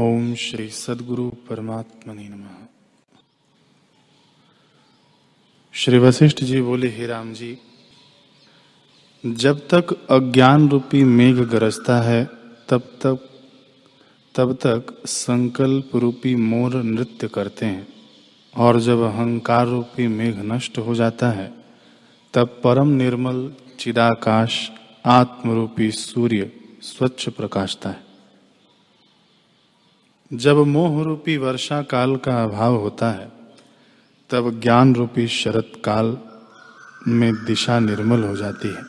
ओम श्री सदगुरु परमात्मने नमः। श्री वशिष्ठ जी बोले, हे राम जी, जब तक अज्ञान रूपी मेघ गरजता है, तब तक तब तक संकल्प रूपी मोर नृत्य करते हैं। और जब अहंकार रूपी मेघ नष्ट हो जाता है, तब परम निर्मल चिदाकाश आत्मरूपी सूर्य स्वच्छ प्रकाशता है। जब मोह रूपी वर्षा काल का अभाव होता है, तब ज्ञान रूपी शरत काल में दिशा निर्मल हो जाती है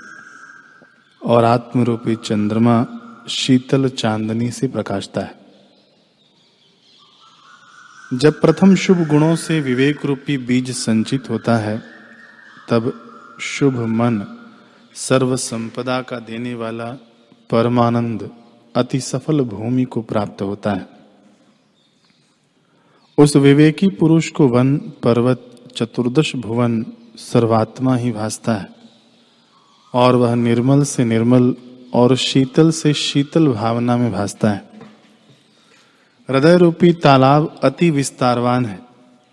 और आत्म रूपी चंद्रमा शीतल चांदनी से प्रकाशता है। जब प्रथम शुभ गुणों से विवेक रूपी बीज संचित होता है, तब शुभ मन सर्व संपदा का देने वाला परमानंद अति सफल भूमि को प्राप्त होता है। उस विवेकी पुरुष को वन पर्वत चतुर्दश भुवन सर्वात्मा ही भासता है। और वह निर्मल से निर्मल और शीतल से शीतल भावना में भासता है। हृदय रूपी तालाब अति विस्तारवान है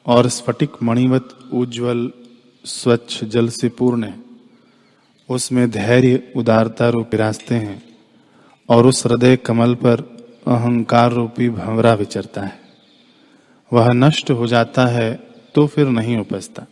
और स्फटिक मणिवत उज्जवल, स्वच्छ जल से पूर्ण है। उसमें धैर्य, उदारता रूपी रास्ते हैं और उस हृदय कमल पर अहंकार रूपी भंवरा विचरता है। वह नष्ट हो जाता है तो फिर नहीं उपजता।